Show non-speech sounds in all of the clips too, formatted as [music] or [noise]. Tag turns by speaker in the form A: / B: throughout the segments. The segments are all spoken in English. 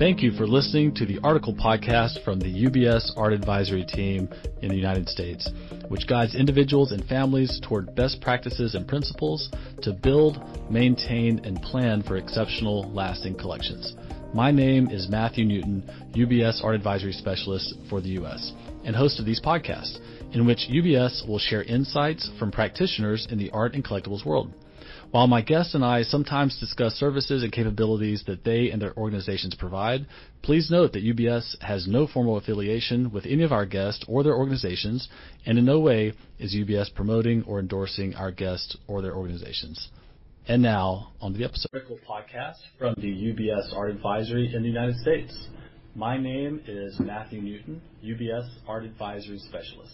A: Thank you for listening to the article podcast from the UBS Art Advisory Team in the United States, which guides individuals and families toward best practices and principles to build, maintain, and plan for exceptional, lasting collections. My name is Matthew Newton, UBS Art Advisory Specialist for the U.S., and host of these podcasts, in which UBS will share insights from practitioners in the art and collectibles world. While my guests and I sometimes discuss services and capabilities that they and their organizations provide, please note that UBS has no formal affiliation with any of our guests or their organizations, and in no way is UBS promoting or endorsing our guests or their organizations. And now, on to the episode. Podcast from the UBS Art Advisory in the United States. My name is Matthew Newton, UBS Art Advisory Specialist.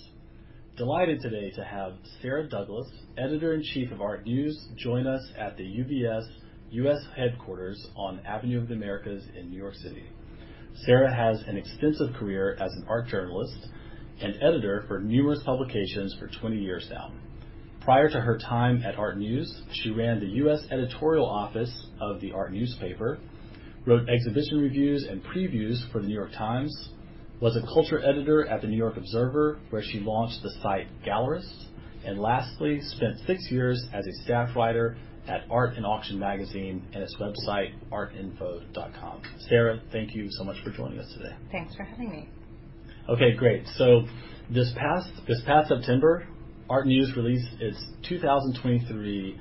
A: Delighted today to have Sarah Douglas, Editor-in-Chief of ARTnews, join us at the UBS U.S. headquarters on Avenue of the Americas in New York City. Sarah has an extensive career as an art journalist and editor for numerous publications for 20 years now. Prior to her time at ARTnews, she ran the U.S. editorial office of the Art newspaper, wrote exhibition reviews and previews for the New York Times, was a culture editor at the New York Observer, where she launched the site Gallerist, and lastly, spent six years as a staff writer at Art and Auction magazine and its website, artinfo.com. Sarah, thank you so much for joining us today.
B: Thanks for having me.
A: Okay, great. So this past this past September, ARTnews released its 2023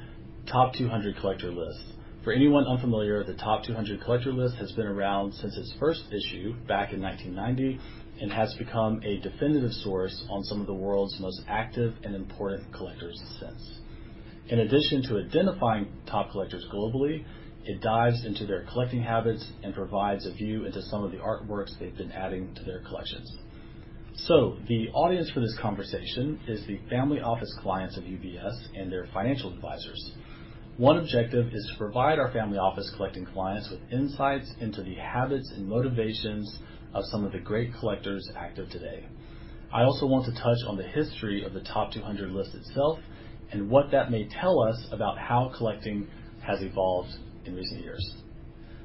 A: Top 200 Collector List. For anyone unfamiliar, the Top 200 Collector List has been around since its first issue back in 1990 and has become a definitive source on some of the world's most active and important collectors since. In addition to identifying top collectors globally, it dives into their collecting habits and provides a view into some of the artworks they've been adding to their collections. So, the audience for this conversation is the family office clients of UBS and their financial advisors. One objective is to provide our family office collecting clients with insights into the habits and motivations of some of the great collectors active today. I also want to touch on the history of the top 200 list itself and what that may tell us about how collecting has evolved in recent years.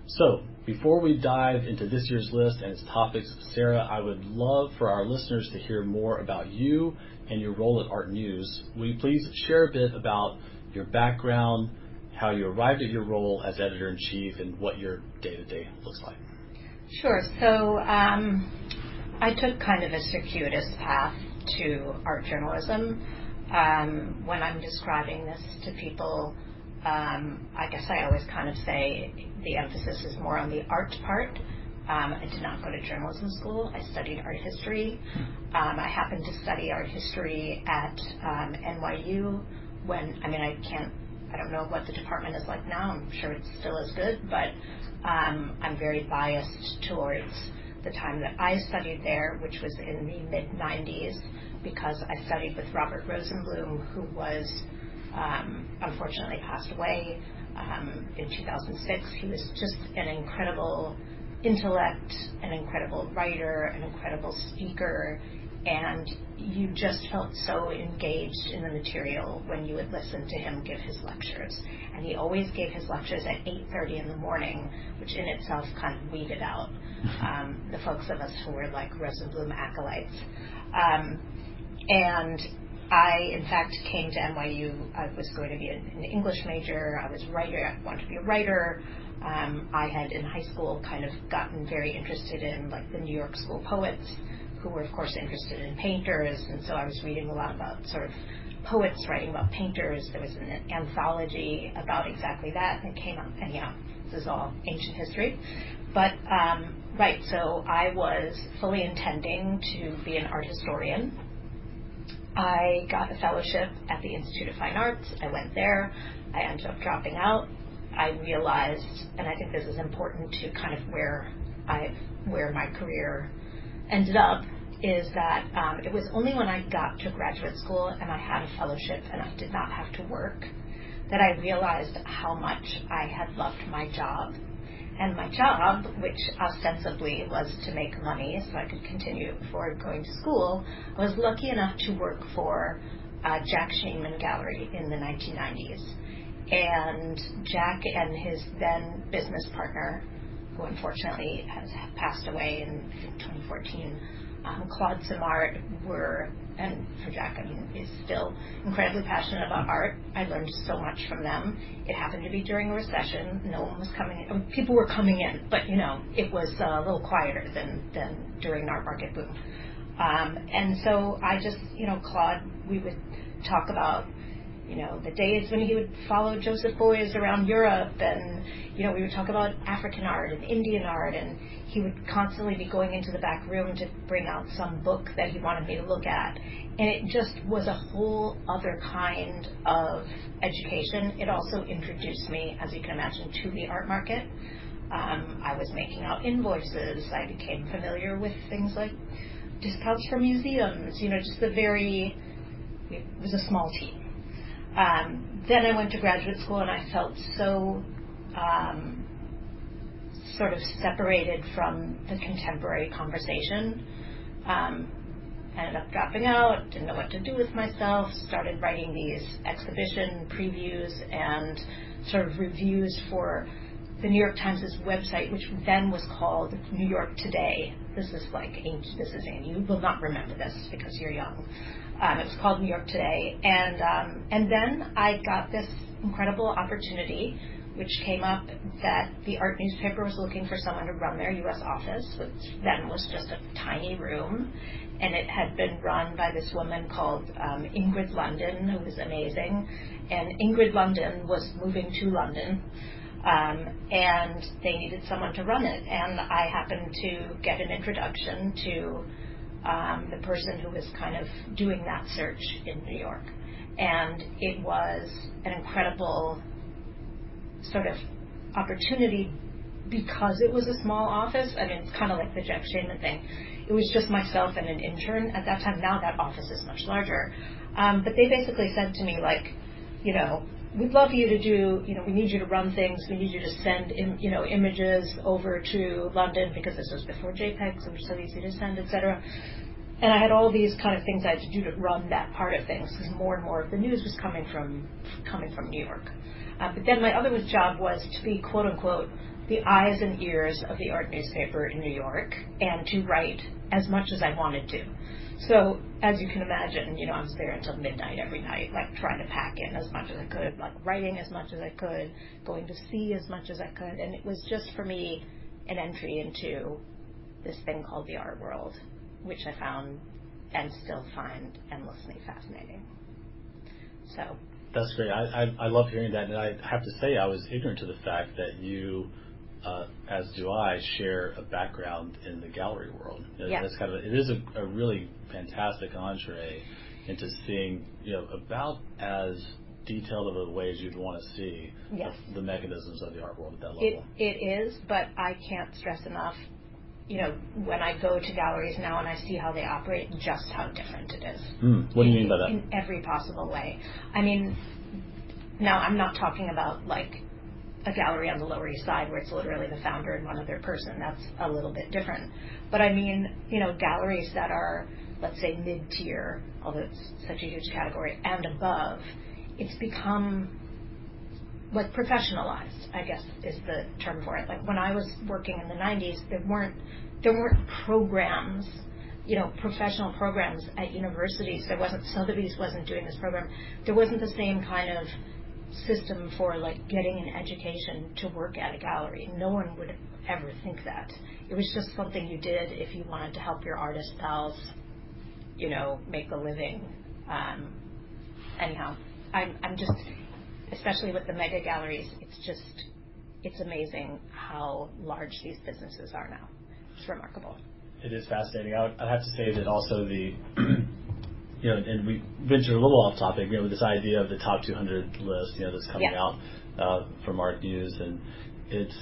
A: So, before we dive into this year's list and its topics, Sarah, I would love for our listeners to hear more about you and your role at ARTnews. Will you please share a bit about your background, how you arrived at your role as editor in chief, and what your day to day looks like.
B: Sure. So um, I took kind of a circuitous path to art journalism. Um, when I'm describing this to people, um, I guess I always kind of say the emphasis is more on the art part. Um, I did not go to journalism school. I studied art history. Um, I happened to study art history at um, NYU when, I mean, I can't I don't know what the department is like now. I'm sure it's still as good, but um, I'm very biased towards the time that I studied there, which was in the mid 90s, because I studied with Robert Rosenblum, who was um, unfortunately passed away um, in 2006. He was just an incredible intellect, an incredible writer, an incredible speaker, and you just felt so engaged in the material when you would listen to him give his lectures. And he always gave his lectures at 8.30 in the morning, which in itself kind of weeded out [laughs] um, the folks of us who were like Rosenblum acolytes. Um, and I, in fact, came to NYU. I was going to be an English major. I was a writer. I wanted to be a writer. Um, I had in high school kind of gotten very interested in like the New York School poets who were, of course, interested in painters, and so I was reading a lot about sort of poets writing about painters. There was an anthology about exactly that, it came out. And yeah, this is all ancient history. But um, right, so I was fully intending to be an art historian. I got a fellowship at the Institute of Fine Arts. I went there. I ended up dropping out. I realized, and I think this is important to kind of where I've where my career ended up is that um, it was only when I got to graduate school and I had a fellowship and I did not have to work that I realized how much I had loved my job. And my job, which ostensibly was to make money so I could continue before going to school, I was lucky enough to work for uh, Jack Shainman Gallery in the 1990s. And Jack and his then business partner who unfortunately has passed away in 2014. Um, Claude Simard were, and for Jack, I mean, is still incredibly passionate about art. I learned so much from them. It happened to be during a recession. No one was coming in. People were coming in, but, you know, it was uh, a little quieter than, than during art market boom. Um, and so I just, you know, Claude, we would talk about you know, the days when he would follow Joseph Beuys around Europe and, you know, we would talk about African art and Indian art and he would constantly be going into the back room to bring out some book that he wanted me to look at. And it just was a whole other kind of education. It also introduced me, as you can imagine, to the art market. Um, I was making out invoices. I became familiar with things like discounts for museums, you know, just the very, it was a small team um, then I went to graduate school and I felt so um, sort of separated from the contemporary conversation. Um, ended up dropping out, didn't know what to do with myself, started writing these exhibition previews and sort of reviews for the New York Times' website, which then was called New York Today. This is like, this is, you will not remember this because you're young. Um, it was called New York Today, and um, and then I got this incredible opportunity, which came up that the art newspaper was looking for someone to run their U.S. office, which then was just a tiny room, and it had been run by this woman called um, Ingrid London, who was amazing, and Ingrid London was moving to London. Um, and they needed someone to run it, and I happened to get an introduction to um, the person who was kind of doing that search in New York. And it was an incredible sort of opportunity because it was a small office. I mean, it's kind of like the Jack Shainman thing. It was just myself and an intern at that time. Now that office is much larger. Um, but they basically said to me, like, you know, we'd love you to do, you know, we need you to run things, we need you to send, Im, you know, images over to London because this was before JPEGs, were so easy to send, etc. And I had all these kind of things I had to do to run that part of things because more and more of the news was coming from coming from New York. Uh, but then my other job was to be quote unquote the eyes and ears of the art newspaper in New York and to write as much as I wanted to. So as you can imagine, you know, I was there until midnight every night, like trying to pack in as much as I could, like writing as much as I could, going to see as much as I could, and it was just for me an entry into this thing called the art world, which I found and still find endlessly fascinating. So
A: that's great. I, I, I love hearing that, and I have to say I was ignorant to the fact that you uh, as do I, share a background in the gallery world.
B: Yeah.
A: That's kind of it is a, a really fantastic entree into seeing you know about as detailed of a way as you'd want to see
B: yes.
A: the, the, mechanisms of the art world at that level.
B: It, it is, but I can't stress enough. You know, when I go to galleries now and I see how they operate, just how different it is.
A: Mm, what do you mean by that?
B: In every possible way. I mean, now I'm not talking about like a gallery on the Lower East Side where it's literally the founder and one other person. That's a little bit different. But I mean, you know, galleries that are, let's say, mid tier, although it's such a huge category, and above, it's become like professionalized, I guess is the term for it. Like when I was working in the 90s, there weren't there weren't programs, you know, professional programs at universities. There wasn't Sotheby's wasn't doing this program. There wasn't the same kind of system for like getting an education to work at a gallery. No one would ever think that. It was just something you did if you wanted to help your artist pals, you know, make a living. Um, anyhow, I'm I'm just, especially with the mega galleries, it's just it's amazing how large these businesses are now. It's remarkable.
A: It is fascinating. I would, I have to say that also the [clears throat] you know, and we ventured a little off topic, you know, with this idea of the top 200 list, you know, that's coming
B: yeah.
A: out uh, from ARTnews, and it's,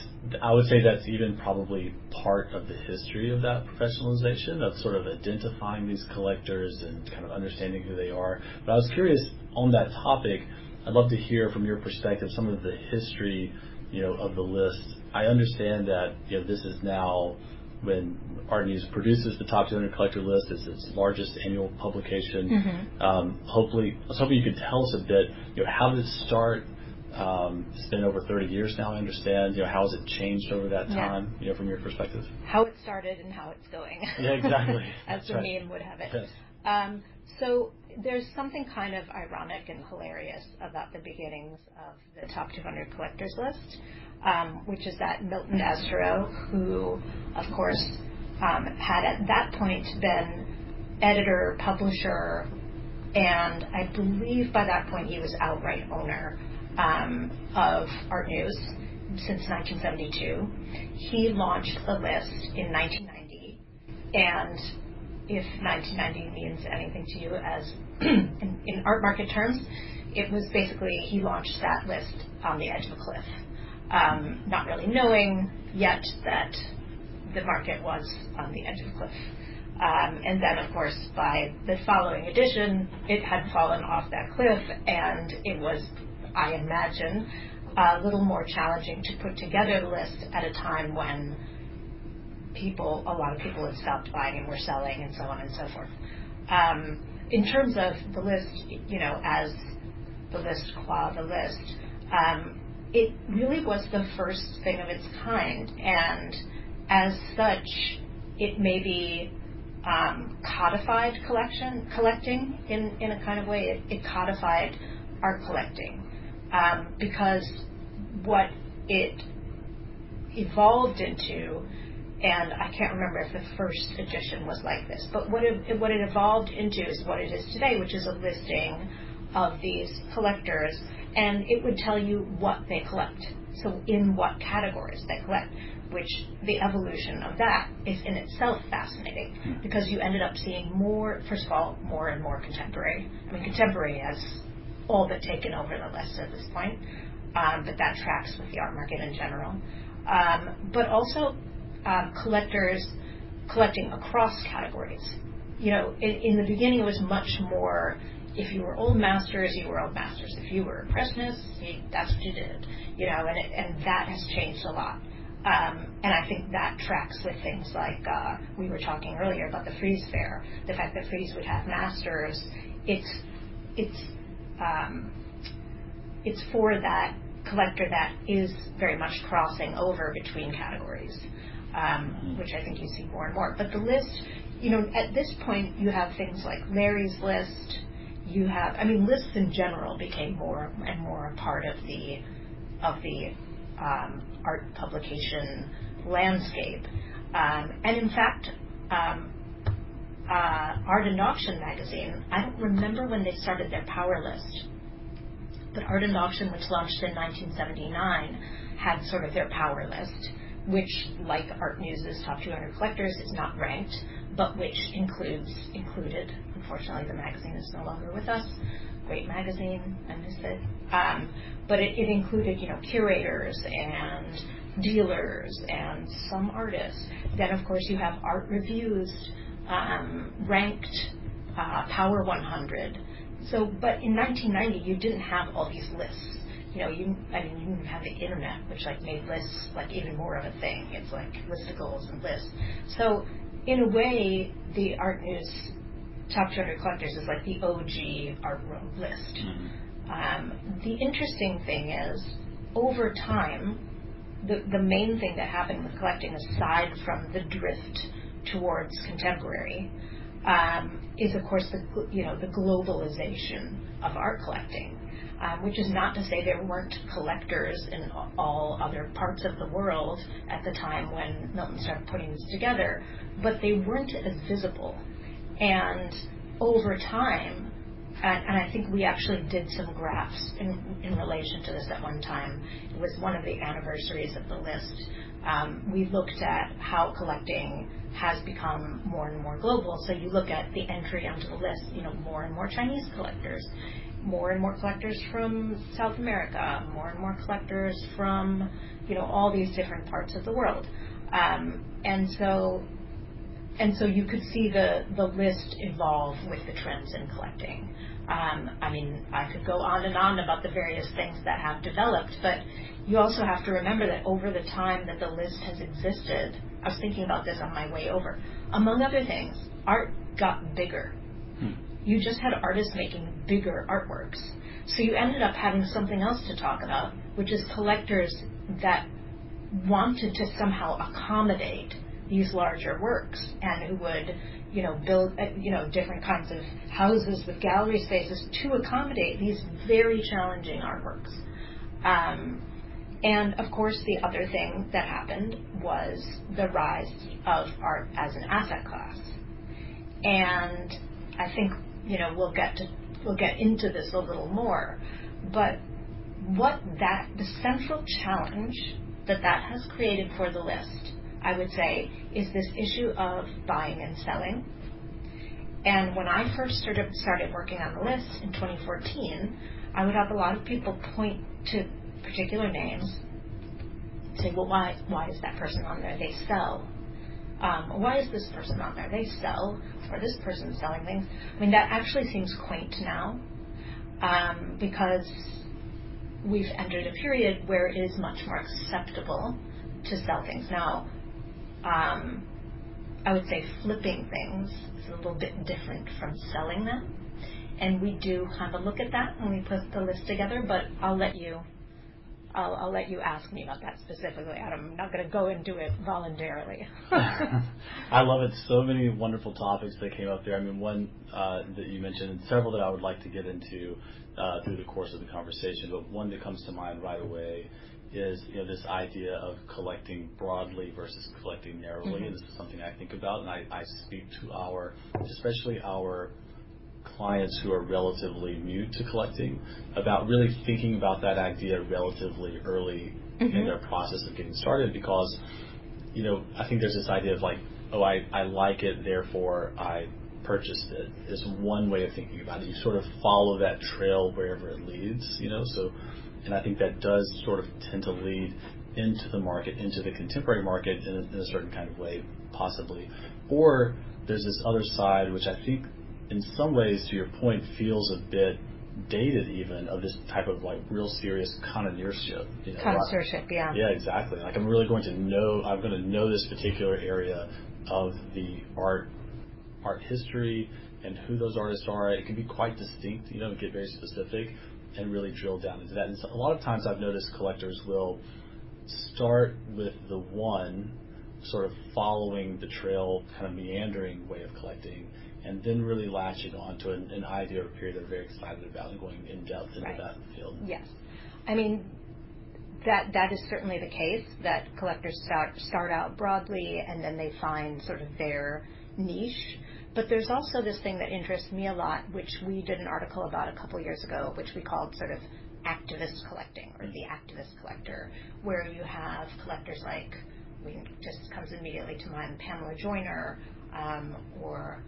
A: I would say that's even probably part of the history of that professionalization of sort of identifying these collectors and kind of understanding who they are. But I was curious on that topic. I'd love to hear from your perspective some of the history, you know, of the list. I understand that you know this is now when ARTnews produces the top 200 collector list. It's its largest annual publication.
B: Mm-hmm.
A: Um, hopefully, I was hoping you could tell us a bit. You know, how did it start? Um, it's been over 30 years now, I understand. You know, how has it changed over that time, yeah. you know, from your perspective?
B: How it started and how it's going. [laughs]
A: Yeah, exactly. [laughs]
B: As the right. meme would have it. Yes. Um, so there's something kind of ironic and hilarious about the beginnings of the top 200 collectors list, um, which is that Milton Esterow, who, of course, um, had at that point been editor, publisher, and I believe by that point he was outright owner um, of ARTnews since 1972. He launched the list in 1990, and if 1990 means anything to you as [clears throat] in, in art market terms, it was basically he launched that list on the edge of a cliff, um, not really knowing yet that the market was on the edge of cliff. Um, and then, of course, by the following edition, it had fallen off that cliff, and it was, I imagine, a little more challenging to put together the list at a time when people, a lot of people had stopped buying and were selling, and so on and so forth. Um, in terms of the list, you know, as the list qua the list, um, it really was the first thing of its kind, and as such, it may be um, codified collection collecting in, in a kind of way. It, it codified art collecting um, because what it evolved into, and I can't remember if the first edition was like this, but what it, what it evolved into is what it is today, which is a listing of these collectors, and it would tell you what they collect. So in what categories they collect which the evolution of that is in itself fascinating hmm. because you ended up seeing more, first of all, more and more contemporary. I mean, contemporary has all but taken over the list at this point, um, but that tracks with the art market in general. Um, but also um, collectors collecting across categories. You know, in, in the beginning, it was much more if you were old masters, you were old masters. If you were impressionists, you, that's what you did. You know, and it, and that has changed a lot. Um, and I think that tracks with things like uh, we were talking earlier about the Frieze Fair. The fact that Frieze would have masters, it's it's um, it's for that collector that is very much crossing over between categories, um, which I think you see more and more. But the list, you know, at this point you have things like Larry's list. You have, I mean, lists in general became more and more a part of the of the um, art publication landscape. Um, and in fact, um, uh, Art and Auction magazine, I don't remember when they started their power list, but Art and Auction, which launched in 1979, had sort of their power list, which, like ARTnews's Top 200 Collectors, is not ranked, but which includes included. Unfortunately, the magazine is no longer with us. Great magazine, I miss it. Um, but it, it included, you know, curators and dealers and some artists. Then, of course, you have ArtReview's, um, ranked uh, Power 100. So, but in 1990, you didn't have all these lists. You know, you I mean, you didn't have the internet, which like made lists like even more of a thing. It's like listicles and lists. So, in a way, the ARTnews top 200 collectors is like the OG art room list. Mm-hmm. Um, the interesting thing is, over time, the, the main thing that happened with collecting, aside from the drift towards contemporary, um, is of course the you know the globalization of art collecting, um, which is not to say there weren't collectors in all other parts of the world at the time when Milton started putting this together, but they weren't as visible. And over time, and, and I think we actually did some graphs in, in relation to this at one time. It was one of the anniversaries of the list. Um, we looked at how collecting has become more and more global. So you look at the entry onto the list, you know, more and more Chinese collectors, more and more collectors from South America, more and more collectors from, you know, all these different parts of the world. Um, and so and so you could see the, the list evolve with the trends in collecting. Um, I mean, I could go on and on about the various things that have developed, but you also have to remember that over the time that the list has existed, I was thinking about this on my way over. Among other things, art got bigger. Hmm. You just had artists making bigger artworks. So you ended up having something else to talk about, which is collectors that wanted to somehow accommodate these larger works and who would you know build uh, you know different kinds of houses with gallery spaces to accommodate these very challenging artworks um, and of course the other thing that happened was the rise of art as an asset class and i think you know we'll get to we'll get into this a little more but what that the central challenge that that has created for the list, I would say, is this issue of buying and selling. And when I first started, started working on the list in 2014, I would have a lot of people point to particular names, say, well, why, why is that person on there? They sell. Um, why is this person on there? They sell, or this person's selling things. I mean, that actually seems quaint now um, because we've entered a period where it is much more acceptable to sell things. Now, um, I would say flipping things is a little bit different from selling them. And we do have a look at that when we put the list together, but I'll let you I'll, I'll let you ask me about that specifically. I'm not going to go into it voluntarily. [laughs] [laughs]
A: I love it. So many wonderful topics that came up there. I mean, one uh, that you mentioned, and several that I would like to get into uh, through the course of the conversation. But one that comes to mind right away is you know this idea of collecting broadly versus collecting narrowly. Mm-hmm. And this is something I think about, and I, I speak to our, especially our clients who are relatively new to collecting about really thinking about that idea relatively early mm-hmm. in their process of getting started because you know I think there's this idea of like oh I, I like it therefore I purchased it is one way of thinking about it you sort of follow that trail wherever it leads you know so and I think that does sort of tend to lead into the market into the contemporary market in a, in a certain kind of way possibly or there's this other side which I think in some ways, to your point, feels a bit dated even of this type of like real serious connoisseurship.
B: You know, connoisseurship, yeah.
A: Yeah, exactly. Like I'm really going to know, I'm going to know this particular area of the art, art history and who those artists are. It can be quite distinct, you know, get very specific and really drill down into that. And so a lot of times I've noticed collectors will start with the one sort of following the trail kind of meandering way of collecting and then really latching onto an, an idea or a period they're very excited about and going in depth into right. that field.
B: Yes. I mean, that that is certainly the case that collectors start start out broadly and then they find sort of their niche. But there's also this thing that interests me a lot, which we did an article about a couple years ago, which we called sort of activist collecting or the activist collector, where you have collectors like, we just comes immediately to mind, Pamela Joyner um, or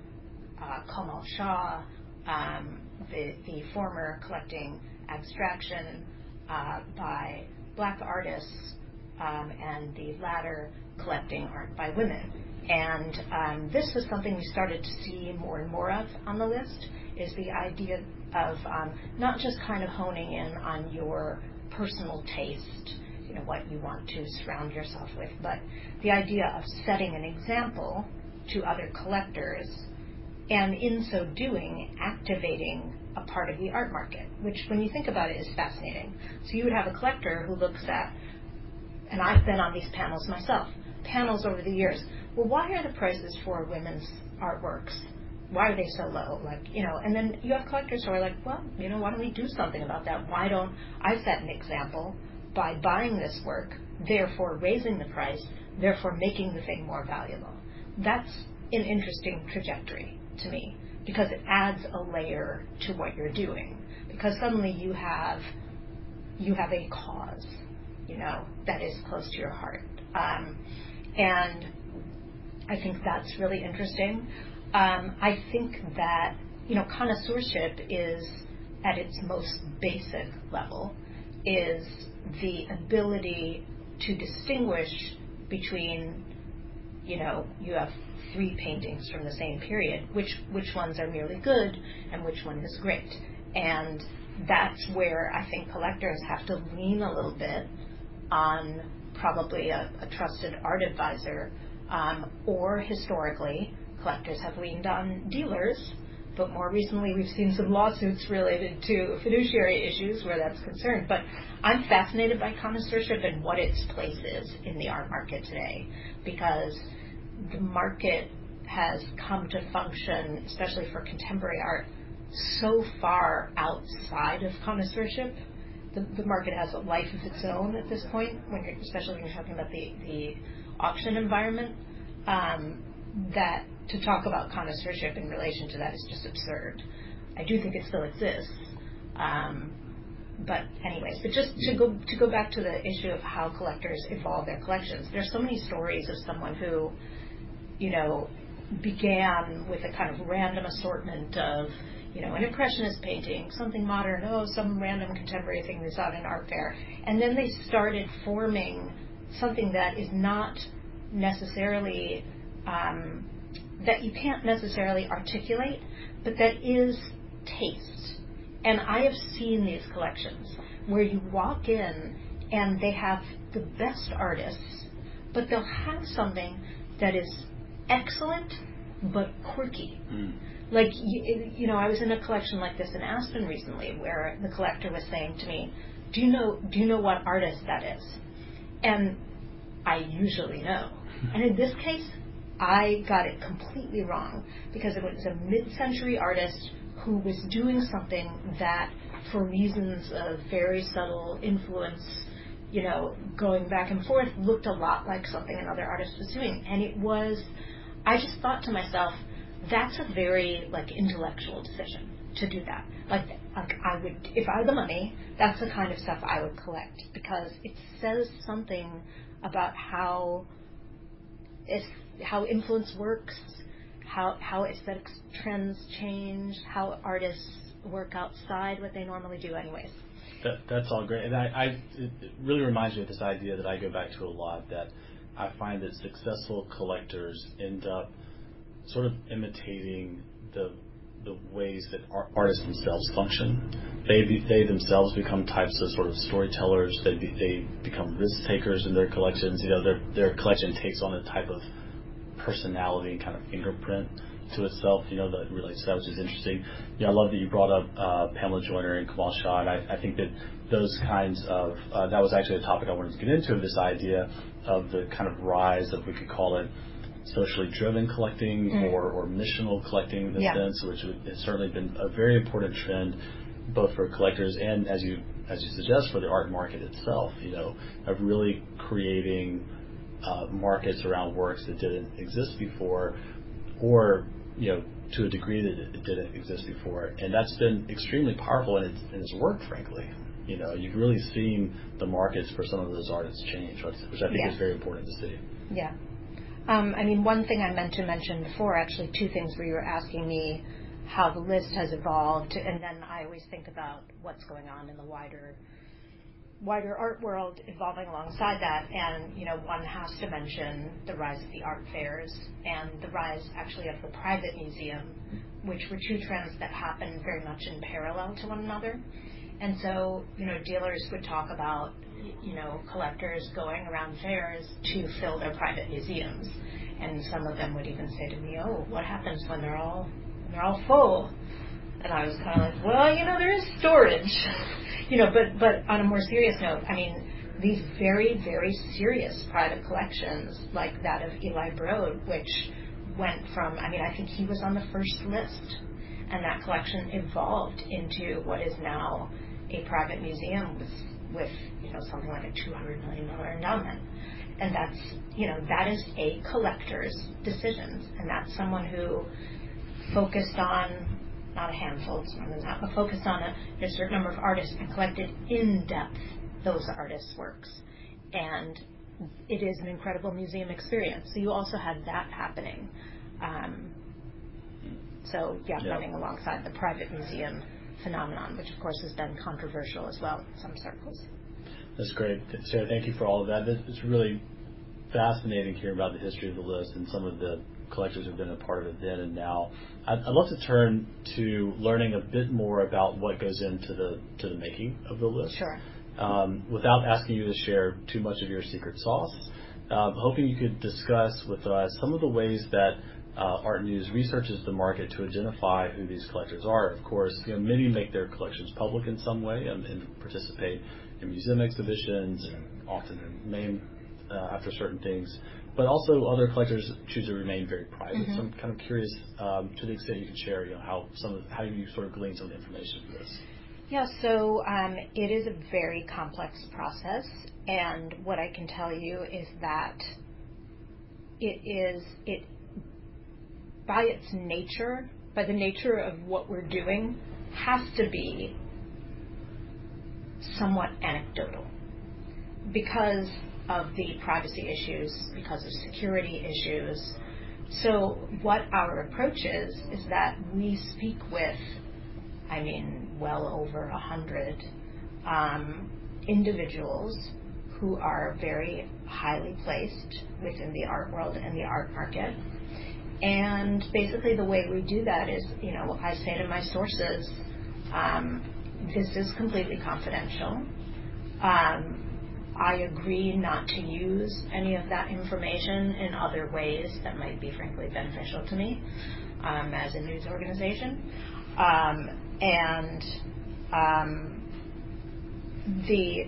B: Komal Shah, um, the, former collecting abstraction uh, by black artists, um, and the latter collecting art by women. And um, this was something we started to see more and more of on the list, is the idea of not just kind of honing in on your personal taste, you know, what you want to surround yourself with, but the idea of setting an example to other collectors and in so doing, activating a part of the art market, which, when you think about it, is fascinating. So you would have a collector who looks at, and I've been on these panels myself, panels over the years. Well, why are the prices for women's artworks? Why are they so low? Like, you know, and then you have collectors who are like, well, you know, why don't we do something about that? Why don't I set an example by buying this work, therefore raising the price, therefore making the thing more valuable? That's an interesting trajectory to me because it adds a layer to what you're doing. Because suddenly you have you have a cause you know that is close to your heart. Um, and I think that's really interesting. Um, I think that you know connoisseurship is at its most basic level is the ability to distinguish between you know you have three paintings from the same period, which which ones are merely good and which one is great. And that's where I think collectors have to lean a little bit on probably a, a trusted art advisor, um, or historically, collectors have leaned on dealers but more recently we've seen some lawsuits related to fiduciary issues where that's concerned. But I'm fascinated by connoisseurship and what its place is in the art market today because the market has come to function, especially for contemporary art, so far outside of connoisseurship. The, the market has a life of its own at this point, when you're, especially when you're talking about the, the auction environment. Um, that to talk about connoisseurship in relation to that is just absurd. I do think it still exists. Um, but anyways, but just to go to go back to the issue of how collectors evolve their collections, there's so many stories of someone who, you know, began with a kind of random assortment of, you know, an impressionist painting, something modern, oh, some random contemporary thing that's out in art fair, and then they started forming something that is not necessarily um, that you can't necessarily articulate, but that is taste. And I have seen these collections where you walk in and they have the best artists, but they'll have something that is excellent but quirky. Mm. Like you, you know, I was in a collection like this in Aspen recently, where the collector was saying to me, "Do you know? Do you know what artist that is?" And I usually know. [laughs] And in this case, I got it completely wrong because it was a mid-century artist who was doing something that, for reasons of very subtle influence, you know, going back and forth, looked a lot like something another artist was doing. And it was, I just thought to myself, that's a very like intellectual decision to do that. Like, like I would, if I had the money, that's the kind of stuff I would collect because it says something about how how influence works, how how aesthetic trends change, how artists work outside what they normally do, anyways.
A: That, that's all great, and I, I it really reminds me of this idea that I go back to a lot that I find that successful collectors end up sort of imitating the the ways that artists themselves function. They they themselves become types of sort of storytellers. They they become risk takers in their collections. You know, their their collection takes on a type of personality and kind of fingerprint to itself, you know, that relates to that, which is interesting. Yeah, I love that you brought up uh, Pamela Joyner and Komal Shah, and I, I think that those kinds of, uh, that was actually a topic I wanted to get into, this idea of the kind of rise of, we could call it, socially driven collecting mm. or, or missional collecting in a yeah. sense, which has certainly been a very important trend both for collectors and, as you as you suggest, for the art market itself, you know, of really creating uh, markets around works that didn't exist before, or you know, to a degree that it didn't exist before, and that's been extremely powerful and it's, and it's worked, frankly. You know, you've really seen the markets for some of those artists change, which I think yes. is very important to see.
B: Yeah. Um, I mean, one thing I meant to mention before, actually, two things where you were asking me how the list has evolved, and then I always think about what's going on in the wider wider art world evolving alongside that. And, you know, one has to mention the rise of the art fairs and the rise actually of the private museum, which were two trends that happened very much in parallel to one another. And so, you know, dealers would talk about, you know, collectors going around fairs to fill their private museums. And some of them would even say to me, "Oh, what happens when they're all when they're all full?" And I was kind of like, "Well, you know, there is storage." [laughs] you know, but but on a more serious note, I mean, these very very serious private collections like that of Eli Broad, which went from, I mean, I think he was on the first list, and that collection evolved into what is now a private museum with with you know something like a two hundred million dollar endowment. And that's you know that is a collector's decisions, and that's someone who focused on not a handful, it's more than that, but focused on a, a certain number of artists and collected in depth those artists' works. And it is an incredible museum experience. So you also had that happening. Um, so yeah, running alongside the private museum phenomenon, which of course has been controversial as well in some circles.
A: That's great, Sarah. Thank you for all of that. It's really fascinating to hear about the history of the list and some of the collectors who've been a part of it then and now. I'd, I'd love to turn to learning a bit more about what goes into the to the making of the list.
B: Sure.
A: Um, without asking you to share too much of your secret sauce, uh, hoping you could discuss with us some of the ways that uh, ARTnews researches the market to identify who these collectors are. Of course, you know, many make their collections public in some way and, and participate in museum exhibitions and often name uh, after certain things. But also other collectors choose to remain very private. Mm-hmm. So I'm kind of curious, um, to the extent you can share, you know, how some of, how you sort of glean some of the information for this.
B: Yeah, so um, it is a very complex process, and what I can tell you is that it is it by its nature, by the nature of what we're doing, has to be somewhat anecdotal because of the privacy issues, because of security issues. So, what our approach is, is that we speak with, I mean, well over a hundred um, individuals who are very highly placed within the art world and the art market and basically, the way we do that is, you know, I say to my sources, um, this is completely confidential. Um, I agree not to use any of that information in other ways that might be, frankly, beneficial to me um, as a news organization. Um, and um, the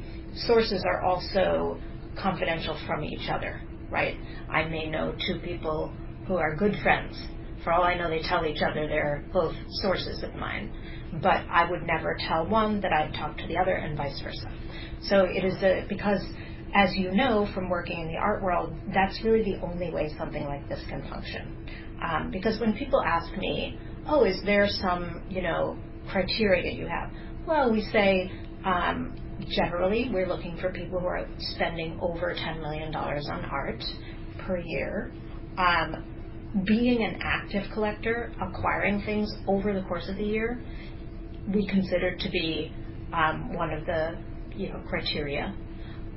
B: sources are also confidential from each other, right? I may know two people who are good friends. For all I know, they tell each other they're both sources of mine. But I would never tell one that I'd talked to the other, and vice versa. So it is a, because, as you know from working in the art world, that's really the only way something like this can function. Um, because when people ask me, oh, is there some, you know, criteria you have? Well, we say, um, generally, we're looking for people who are spending over $10 million on art per year. Um, being an active collector, acquiring things over the course of the year, we consider to be um, one of the you know criteria.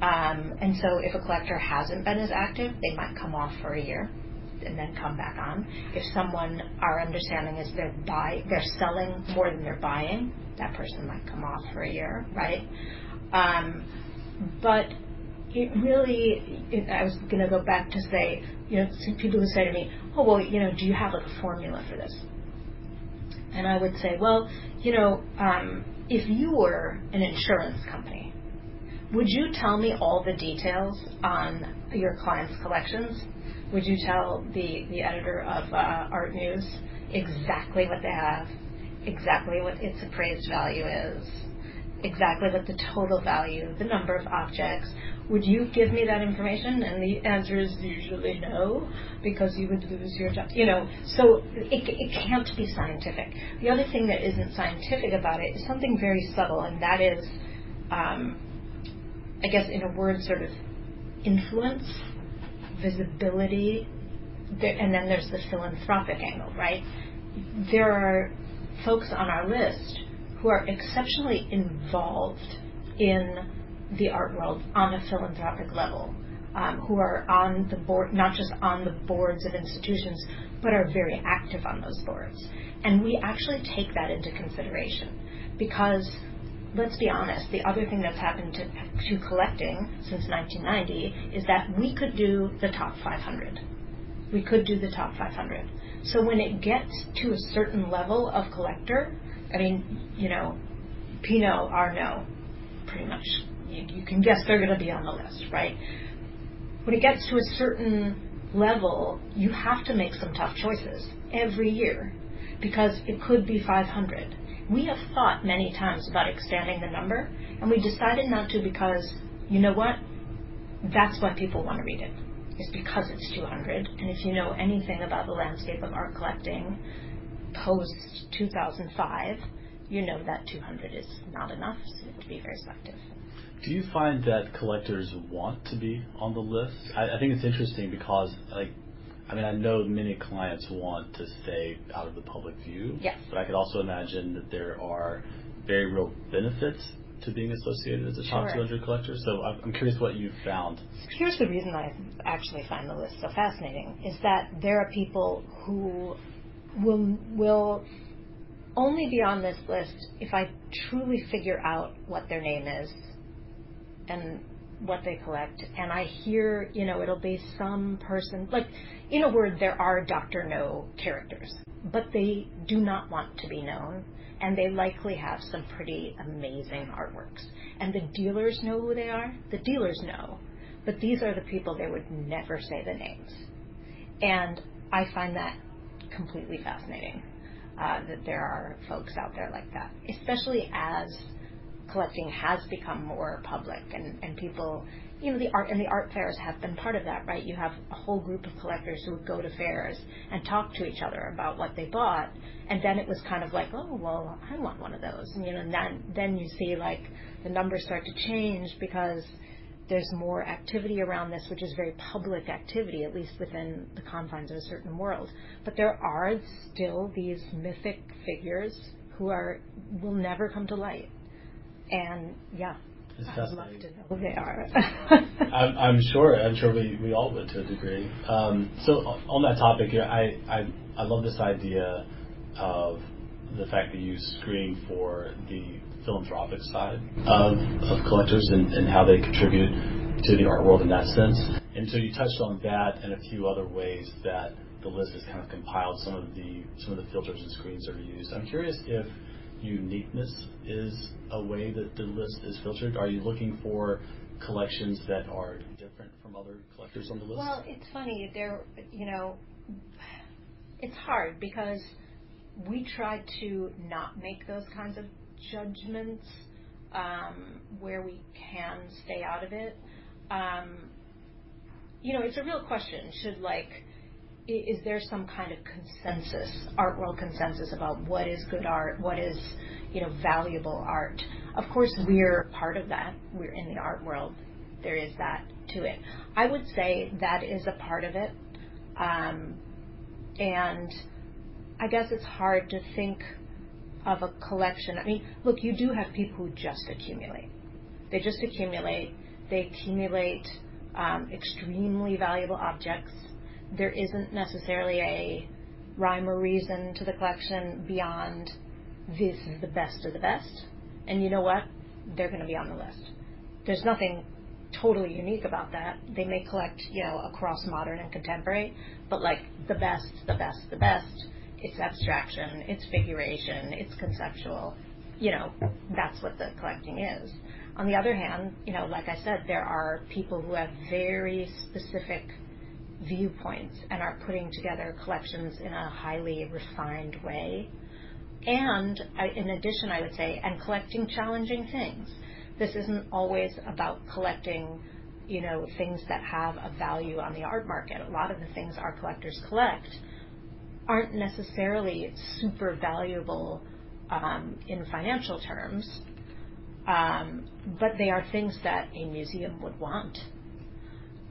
B: Um, and so, if a collector hasn't been as active, they might come off for a year and then come back on. If someone, our understanding is they're buy, they're selling more than they're buying, that person might come off for a year, right? Um, but it really, it, I was going to go back to say, you know, people who say to me, oh, well, you know, do you have like a formula for this? And I would say, well, you know, um, if you were an insurance company, would you tell me all the details on your clients' collections? Would you tell the, the editor of uh, ARTnews exactly what they have, exactly what its appraised value is, exactly what the total value, the number of objects, would you give me that information? And the answer is usually no, because you would lose your job. You know, so it, it can't be scientific. The other thing that isn't scientific about it is something very subtle, and that is, um, I guess, in a word, sort of influence, visibility, there, and then there's the philanthropic angle, right? There are folks on our list who are exceptionally involved in the art world on a philanthropic level, um, who are on the board, not just on the boards of institutions, but are very active on those boards. And we actually take that into consideration because let's be honest, the other thing that's happened to, to collecting since 1990 is that we could do the top 500. We could do the top 500. So when it gets to a certain level of collector, I mean, you know, Pinault, Arnault, pretty much you, you can guess they're going to be on the list, right? When it gets to a certain level, you have to make some tough choices every year because it could be 500. We have thought many times about expanding the number, and we decided not to because, you know what? That's why people want to read it. It's because it's 200. And if you know anything about the landscape of art collecting post 2005, you know that 200 is not enough to be very selective.
A: Do you find that collectors want to be on the list? I, I think it's interesting because, like, I mean, I know many clients want to stay out of the public view.
B: Yes.
A: But I could also imagine that there are very real benefits to being associated as a top 200 collector. So I'm curious what you've found.
B: Here's the reason I actually find the list so fascinating: is that there are people who will will only be on this list if I truly figure out what their name is and what they collect and I hear, you know, it'll be some person like in a word there are Dr. No characters, but they do not want to be known and they likely have some pretty amazing artworks. And the dealers know who they are. The dealers know. But these are the people they would never say the names. And I find that completely fascinating uh, that there are folks out there like that, especially as collecting has become more public and, and people you know the art and the art fairs have been part of that right? You have a whole group of collectors who would go to fairs and talk to each other about what they bought and then it was kind of like oh well i want one of those and you know and then then you see like the numbers start to change because there's more activity around this, which is very public activity, at least within the confines of a certain world. But there are still these mythic figures who are will never come to light. And yeah,
A: it's
B: I'd love to know who they are. [laughs]
A: I'm, I'm, sure. I'm sure we, we all would to a degree. Um, so on that topic, here, I, I I love this idea of the fact that you screen for the philanthropic side of, of collectors and, and how they contribute to the art world in that sense. And so you touched on that and a few other ways that the list has kind of compiled some of the some of the filters and screens that are used. I'm curious if uniqueness is a way that the list is filtered. Are you looking for collections that are different from other collectors on the list?
B: Well, it's funny. There, you know, it's hard because we try to not make those kinds of judgments um, where we can stay out of it. Um, you know, it's a real question. Should like, is there some kind of consensus, art world consensus about what is good art, what is, you know, valuable art? Of course, we're part of that. We're in the art world. There is that to it. I would say that is a part of it. Um, and I guess it's hard to think of a collection. I mean, look, you do have people who just accumulate. They just accumulate. They accumulate um, extremely valuable objects. There isn't necessarily a rhyme or reason to the collection beyond this is the best of the best. And you know what? They're going to be on the list. There's nothing totally unique about that. They may collect, you know, across modern and contemporary, but like the best, the best, the best it's abstraction, it's figuration, it's conceptual. You know, that's what the collecting is. On the other hand, you know, like I said, there are people who have very specific viewpoints and are putting together collections in a highly refined way. And in addition, I would say, and collecting challenging things. This isn't always about collecting, you know, things that have a value on the art market. A lot of the things our collectors collect aren't necessarily super valuable um, in financial terms, um, but they are things that a museum would want.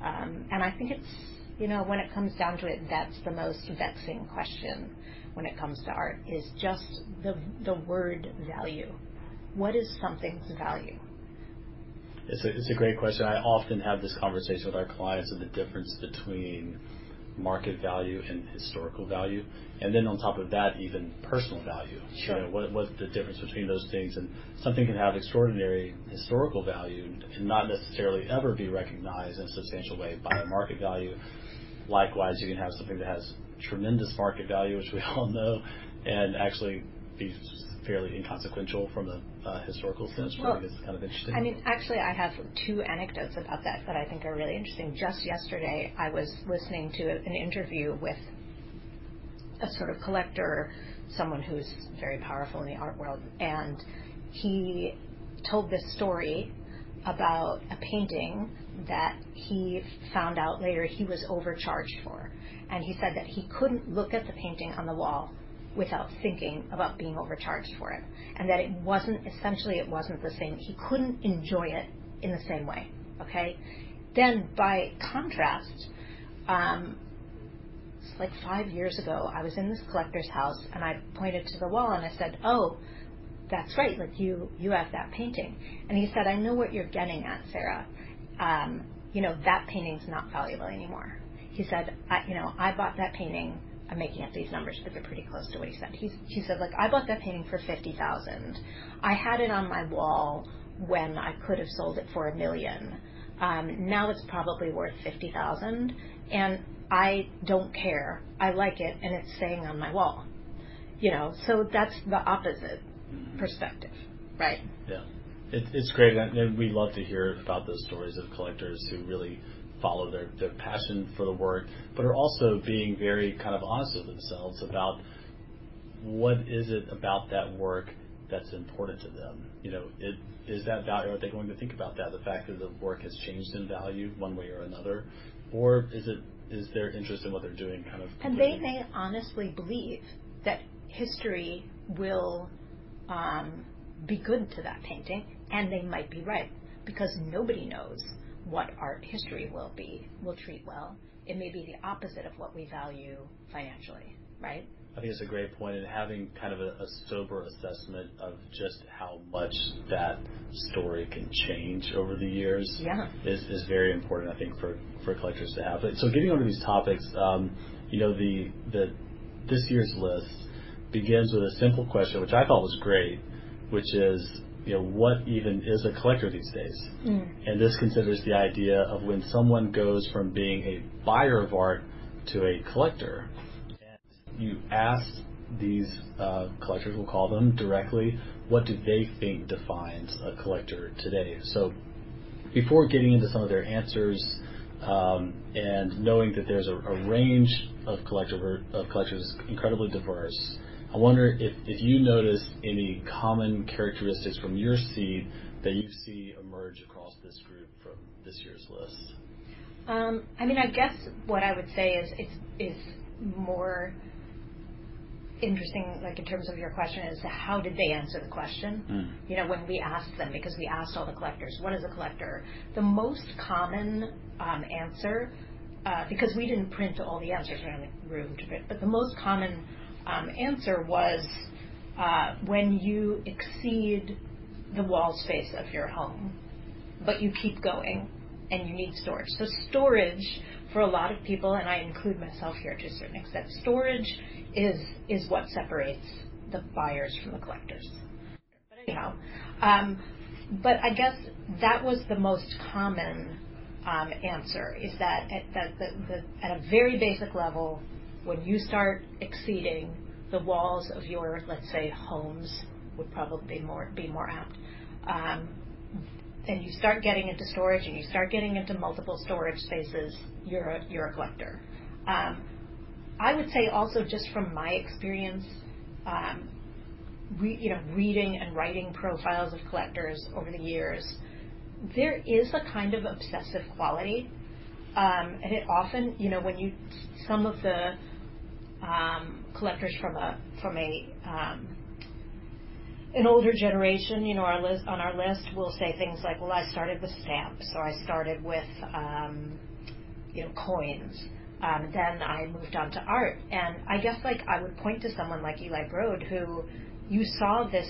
B: Um, and I think it's, you know, when it comes down to it, that's the most vexing question when it comes to art is just the, the word value. What is something's value?
A: It's a, it's a great question. I often have this conversation with our clients of the difference between market value and historical value, and then on top of that, even personal value.
B: Sure.
A: You know, what what's the difference between those things? And something can have extraordinary historical value and not necessarily ever be recognized in a substantial way by a market value. Likewise, you can have something that has tremendous market value, which we [laughs] all know, and actually be fairly inconsequential from a uh, historical sense, well, I think is kind of interesting.
B: I mean, actually, I have two anecdotes about that that I think are really interesting. Just yesterday, I was listening to an interview with a sort of collector, someone who's very powerful in the art world, and he told this story about a painting that he found out later he was overcharged for. And he said that he couldn't look at the painting on the wall without thinking about being overcharged for it. And that it wasn't, essentially, it wasn't the same. He couldn't enjoy it in the same way. Okay? Then, by contrast, um, like five years ago, I was in this collector's house and I pointed to the wall and I said, "Oh, that's right. Like you, you have that painting." And he said, "I know what you're getting at, Sarah. Um, you know that painting's not valuable anymore." He said, I, "You know, I bought that painting I'm making up these numbers, but they're pretty close to what he said. He, he said, like, I bought that painting for 50000 I had it on my wall when I could have sold it for a million. Um, now it's probably worth fifty thousand, and I don't care. I like it, and it's staying on my wall. You know, so that's the opposite mm-hmm. perspective, right?
A: Yeah, it, it's great, and we love to hear about those stories of collectors who really follow their, their passion for the work, but are also being very kind of honest with themselves about what is it about that work that's important to them. You know, it, is that value? Are they going to think about that? The fact that the work has changed in value one way or another, or is it is their interest in what they're doing kind of?
B: And they may honestly believe that history will um, be good to that painting, and they might be right because nobody knows what art history will be will treat well. It may be the opposite of what we value financially, right?
A: I think it's a great point, and having kind of a, a, sober assessment of just how much that story can change over the years
B: yeah.
A: is, is very important, I think, for, for collectors to have. But, so getting onto these topics, um, you know, the, the this year's list begins with a simple question, which I thought was great, which is, you know, what even is a collector these days? Mm. And this considers the idea of when someone goes from being a buyer of art to a collector And you ask these uh, collectors, we'll call them directly, what do they think defines a collector today? So before getting into some of their answers um, and knowing that there's a, a range of collector of collectors incredibly diverse, I wonder if, if you notice any common characteristics from your seed that you see emerge across this group from this year's list.
B: Um, I mean, I guess what I would say is it's is more interesting, like in terms of your question, is how did they answer the question? Mm. You know, when we asked them, because we asked all the collectors, what is a collector? The most common um, answer, uh, because we didn't print all the answers, we only room to print, but the most common answer was uh, when you exceed the wall space of your home, but you keep going and you need storage. So storage for a lot of people, and I include myself here to a certain extent, storage is is what separates the buyers from the collectors. But anyhow, um, but I guess that was the most common um, answer is that at, the, the, at a very basic level, when you start exceeding the walls of your, let's say, homes would probably be more be more apt. Um, and you start getting into storage and you start getting into multiple storage spaces, you're a, you're a collector. Um, I would say also just from my experience, um, re, you know, reading and writing profiles of collectors over the years, there is a kind of obsessive quality, um, and it often, you know, when you some of the um, collectors from a from a um, an older generation, you know, our list, on our list will say things like, "Well, I started with stamps, or I started with, um, you know, coins." Um, then I moved on to art, and I guess like I would point to someone like Eli Broad, who you saw this,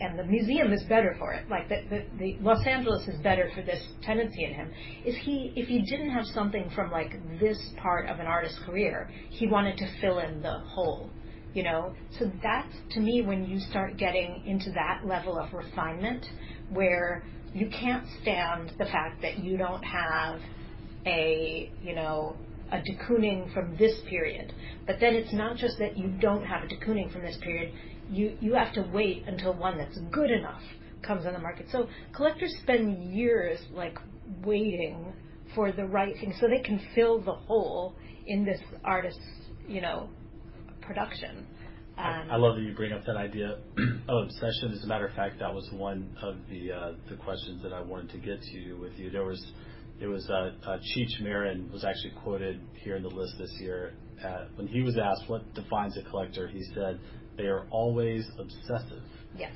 B: and the museum is better for it. Like the, the, the Los Angeles is better for this tendency in him. Is he? If he didn't have something from like this part of an artist's career, he wanted to fill in the hole you know so that's to me when you start getting into that level of refinement where you can't stand the fact that you don't have a you know a de Kooning from this period but then it's not just that you don't have a de Kooning from this period you you have to wait until one that's good enough comes on the market so collectors spend years like waiting for the right thing so they can fill the hole in this artist's you know production.
A: Um, I, love that you bring up that idea [clears throat] of obsession. As a matter of fact, that was one of the uh, the questions that I wanted to get to with you. There was it was uh, uh, Cheech Marin was actually quoted here in the list this year. At, when he was asked what defines a collector, he said they are always obsessive.
B: Yes.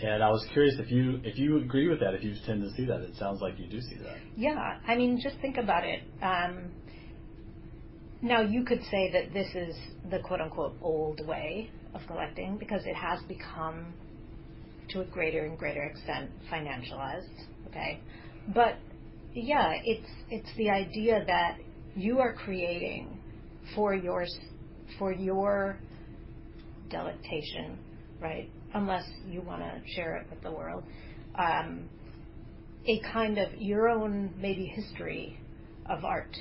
A: And I was curious if you if you agree with that, if you tend to see that. It sounds like you do see that.
B: Yeah, I mean, just think about it. Um, now, you could say that this is the quote unquote old way of collecting because it has become, to a greater and greater extent, financialized. Okay. But yeah, it's, it's the idea that you are creating for your, for your delectation, right? Unless you want to share it with the world. Um, a kind of your own maybe history of art,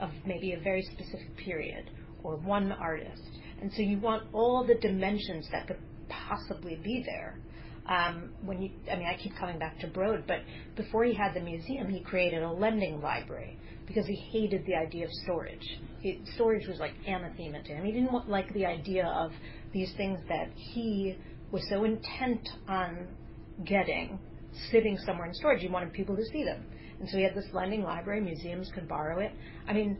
B: of maybe a very specific period or one artist. And so you want all the dimensions that could possibly be there. Um, when you, I mean, I keep coming back to Broad, but before he had the museum, he created a lending library because he hated the idea of storage. He, storage was like anathema to him. He didn't want, like the idea of these things that he was so intent on getting sitting somewhere in storage. He wanted people to see them. And so he had this lending library. Museums could borrow it. I mean,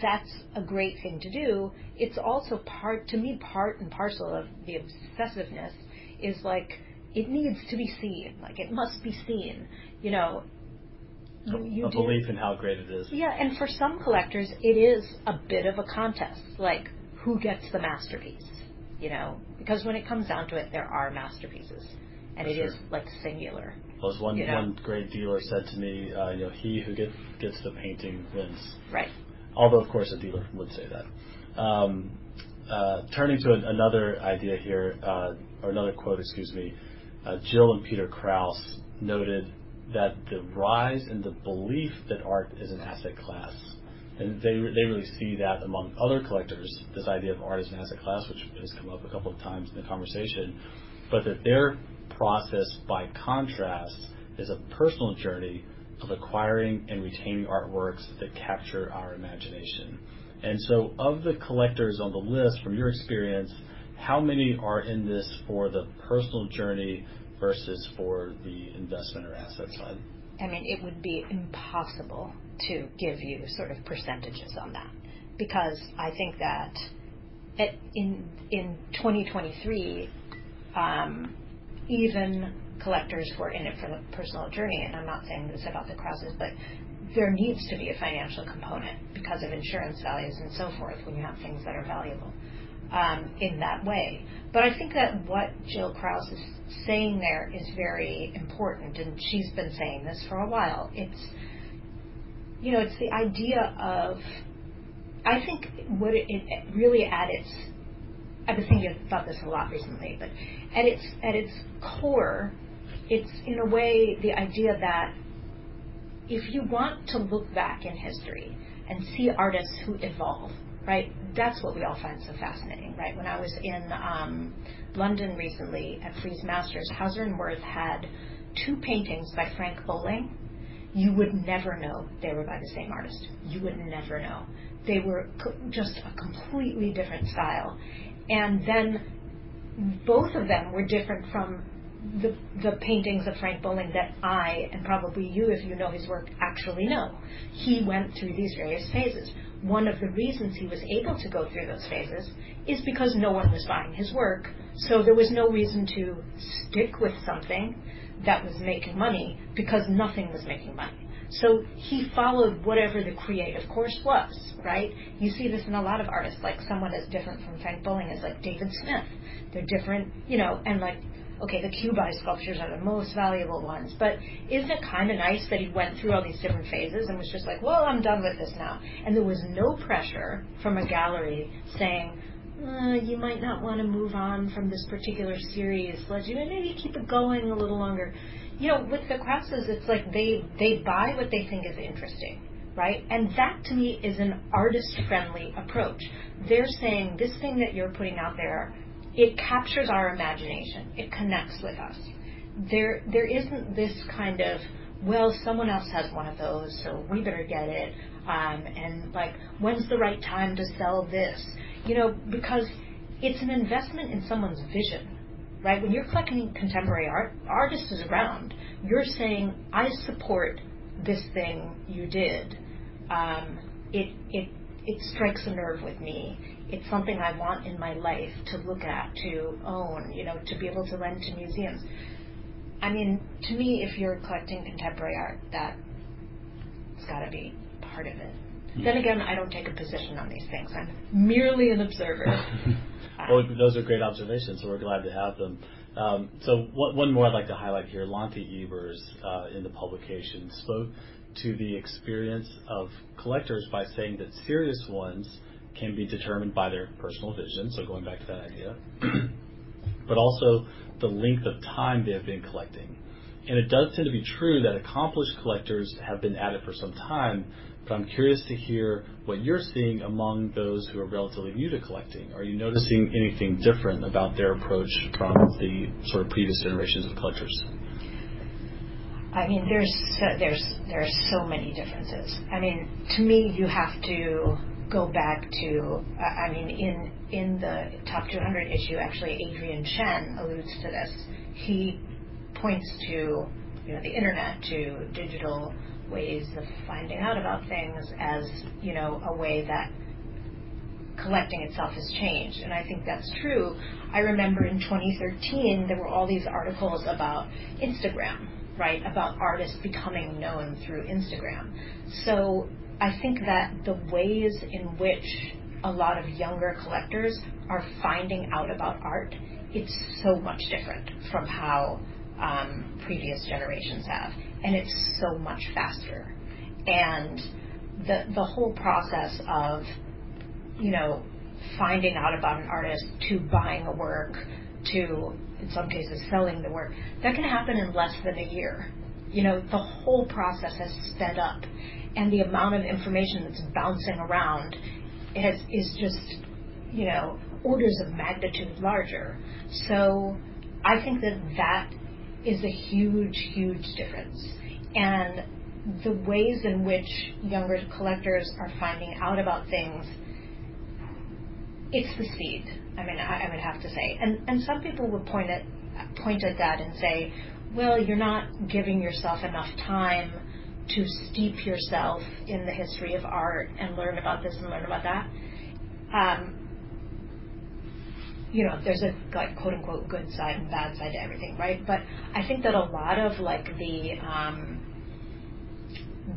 B: that's a great thing to do. It's also part, to me, part and parcel of the obsessiveness is like, it needs to be seen. Like, it must be seen. You know,
A: you, you a do, belief in how great it is.
B: Yeah, and for some collectors, it is a bit of a contest. Like, who gets the masterpiece? You know, because when it comes down to it, there are masterpieces and it sure. is like singular.
A: Well, as one you know? one great dealer said to me, uh, you know, he who gets gets the painting wins.
B: Right.
A: Although, of course, a dealer would say that. Um, uh, turning to an, another idea here, uh, or another quote, excuse me, uh, Jill and Peter Kraus noted that the rise in the belief that art is an asset class, and they they really see that among other collectors, this idea of art as an asset class, which has come up a couple of times in the conversation, but that their process, by contrast, is a personal journey of acquiring and retaining artworks that capture our imagination. And so, of the collectors on the list, from your experience, how many are in this for the personal journey versus for the investment or asset side?
B: I mean, it would be impossible to give you sort of percentages on that because I think that in in 2023, um, even collectors who are in it for the personal journey, and I'm not saying this about the Krauses, but there needs to be a financial component because of insurance values and so forth when you have things that are valuable um, in that way. But I think that what Jill Kraus is saying there is very important, and she's been saying this for a while. It's you know, it's the idea of I think what it, it really at its I've been thinking about this a lot recently, but at its at its core, it's in a way the idea that if you want to look back in history and see artists who evolve, right? That's what we all find so fascinating, right? When I was in um, London recently at Frieze Masters, Hauser and Wirth had two paintings by Frank Bowling. You would never know they were by the same artist. You would never know. They were co- just a completely different style. And then both of them were different from the, the paintings of Frank Bowling that I, and probably you, if you know his work, actually know. He went through these various phases. One of the reasons he was able to go through those phases is because no one was buying his work, so there was no reason to stick with something that was making money because nothing was making money. So he followed whatever the creative course was, right? You see this in a lot of artists, like someone as different from Frank Bowling as like David Smith. They're different, you know, and like, okay, the cubized sculptures are the most valuable ones, but isn't it kind of nice that he went through all these different phases and was just like, well, I'm done with this now. And there was no pressure from a gallery saying, uh, you might not want to move on from this particular series. Let's you maybe keep it going a little longer you know, with the Krauses, it's like they they buy what they think is interesting, right? And that to me is an artist-friendly approach. They're saying this thing that you're putting out there, it captures our imagination. It connects with us. There there isn't this kind of well, someone else has one of those, so we better get it. Um, and like, when's the right time to sell this? You know, because it's an investment in someone's vision right? When you're collecting contemporary art, artist is around. You're saying, I support this thing you did. Um, it it it strikes a nerve with me. It's something I want in my life to look at, to own, you know, to be able to lend to museums. I mean, to me, if you're collecting contemporary art, that's got to be part of it. Mm-hmm. Then again, I don't take a position on these things. I'm merely an observer. [laughs]
A: Well, those are great observations, so we're glad to have them. Um, so one, one, more I'd like to highlight here. Lonti Ebers uh, in the publication spoke to the experience of collectors by saying that serious ones can be determined by their personal vision, so going back to that idea, [clears throat] but also the length of time they have been collecting. And it does tend to be true that accomplished collectors have been at it for some time, but I'm curious to hear what you're seeing among those who are relatively new to collecting. Are you noticing anything different about their approach from the sort of previous generations of collectors?
B: I mean, there's so, there's there's so many differences. I mean, to me, you have to go back to. Uh, I mean, in in the top 200 issue, actually, Adrian Chen alludes to this. He points to you know the internet, to digital ways of finding out about things as you know a way that collecting itself has changed and i think that's true i remember in 2013 there were all these articles about instagram right about artists becoming known through instagram so i think that the ways in which a lot of younger collectors are finding out about art it's so much different from how um, previous generations have and it's so much faster. And the the whole process of, you know, finding out about an artist to buying a work to in some cases selling the work, that can happen in less than a year. You know, the whole process has sped up and the amount of information that's bouncing around has, is just, you know, orders of magnitude larger. So I think that that is a huge, huge difference. And the ways in which younger collectors are finding out about things, it's the speed. I mean, I, I would have to say. And, and some people would point at, point at that and say, well, you're not giving yourself enough time to steep yourself in the history of art and learn about this and learn about that. Um, you know, there's a like quote unquote good side and bad side to everything, right? But I think that a lot of like the um,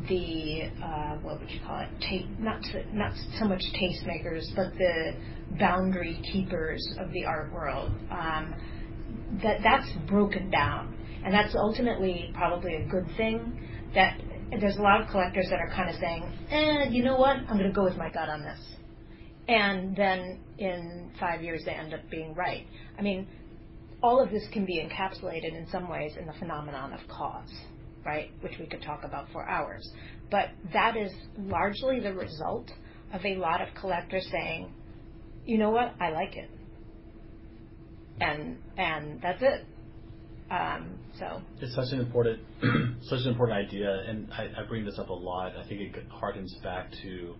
B: the uh, what would you call it? Ta- not to, not so much tastemakers, but the boundary keepers of the art world. Um, that that's broken down, and that's ultimately probably a good thing. That there's a lot of collectors that are kind of saying, eh, you know what? I'm going to go with my gut on this and then in five years they end up being right. I mean, all of this can be encapsulated in some ways in the phenomenon of KAWS, right? Which we could talk about for hours. But that is largely the result of a lot of collectors saying, you know what, I like it. And and that's it. Um, so
A: it's such an important, [clears throat] such an important idea, and I, I bring this up a lot. I think it harkens back to you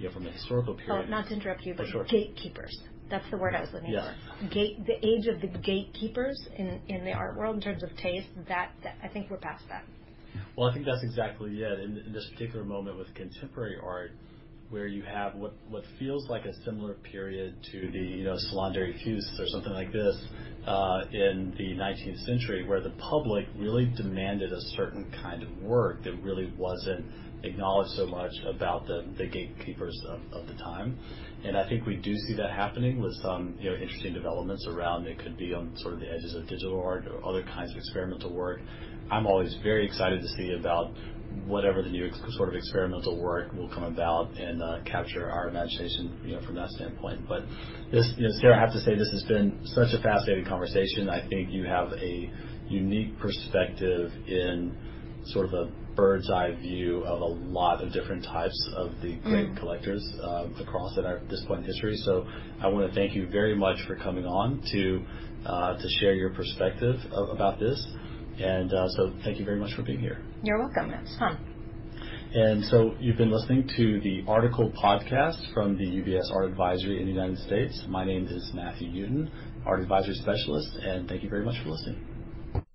A: know, from a historical period.
B: Oh, not to interrupt you, but
A: sure.
B: gatekeepers. That's the word I was looking
A: yes.
B: for. Gate, the age of the gatekeepers in, in the art world in terms of taste. That, that I think we're past that.
A: Well, I think that's exactly it. In, in this particular moment with contemporary art, where you have what what feels like a similar period to the you know Salon des Refusés or something like this uh, in the 19th century, where the public really demanded a certain kind of work that really wasn't acknowledge so much about the, the gatekeepers of, of the time. And I think we do see that happening with some you know, interesting developments around it could be on sort of the edges of digital art or other kinds of experimental work. I'm always very excited to see about whatever the new sort of experimental work will come about and uh, capture our imagination, you know, from that standpoint. But this, you know, Sarah, I have to say this has been such a fascinating conversation. I think you have a unique perspective in sort of a bird's eye view of a lot of different types of the great mm. collectors uh, across at our, this point in history. So I want to thank you very much for coming on to uh, to share your perspective of, about this. And uh, so thank you very much for being here.
B: You're welcome. It's fun.
A: And so you've been listening to the ARTicle podcast from the UBS Art Advisory in the United States. My name is Matthew Newton, Art Advisory Specialist, and thank you very much for listening.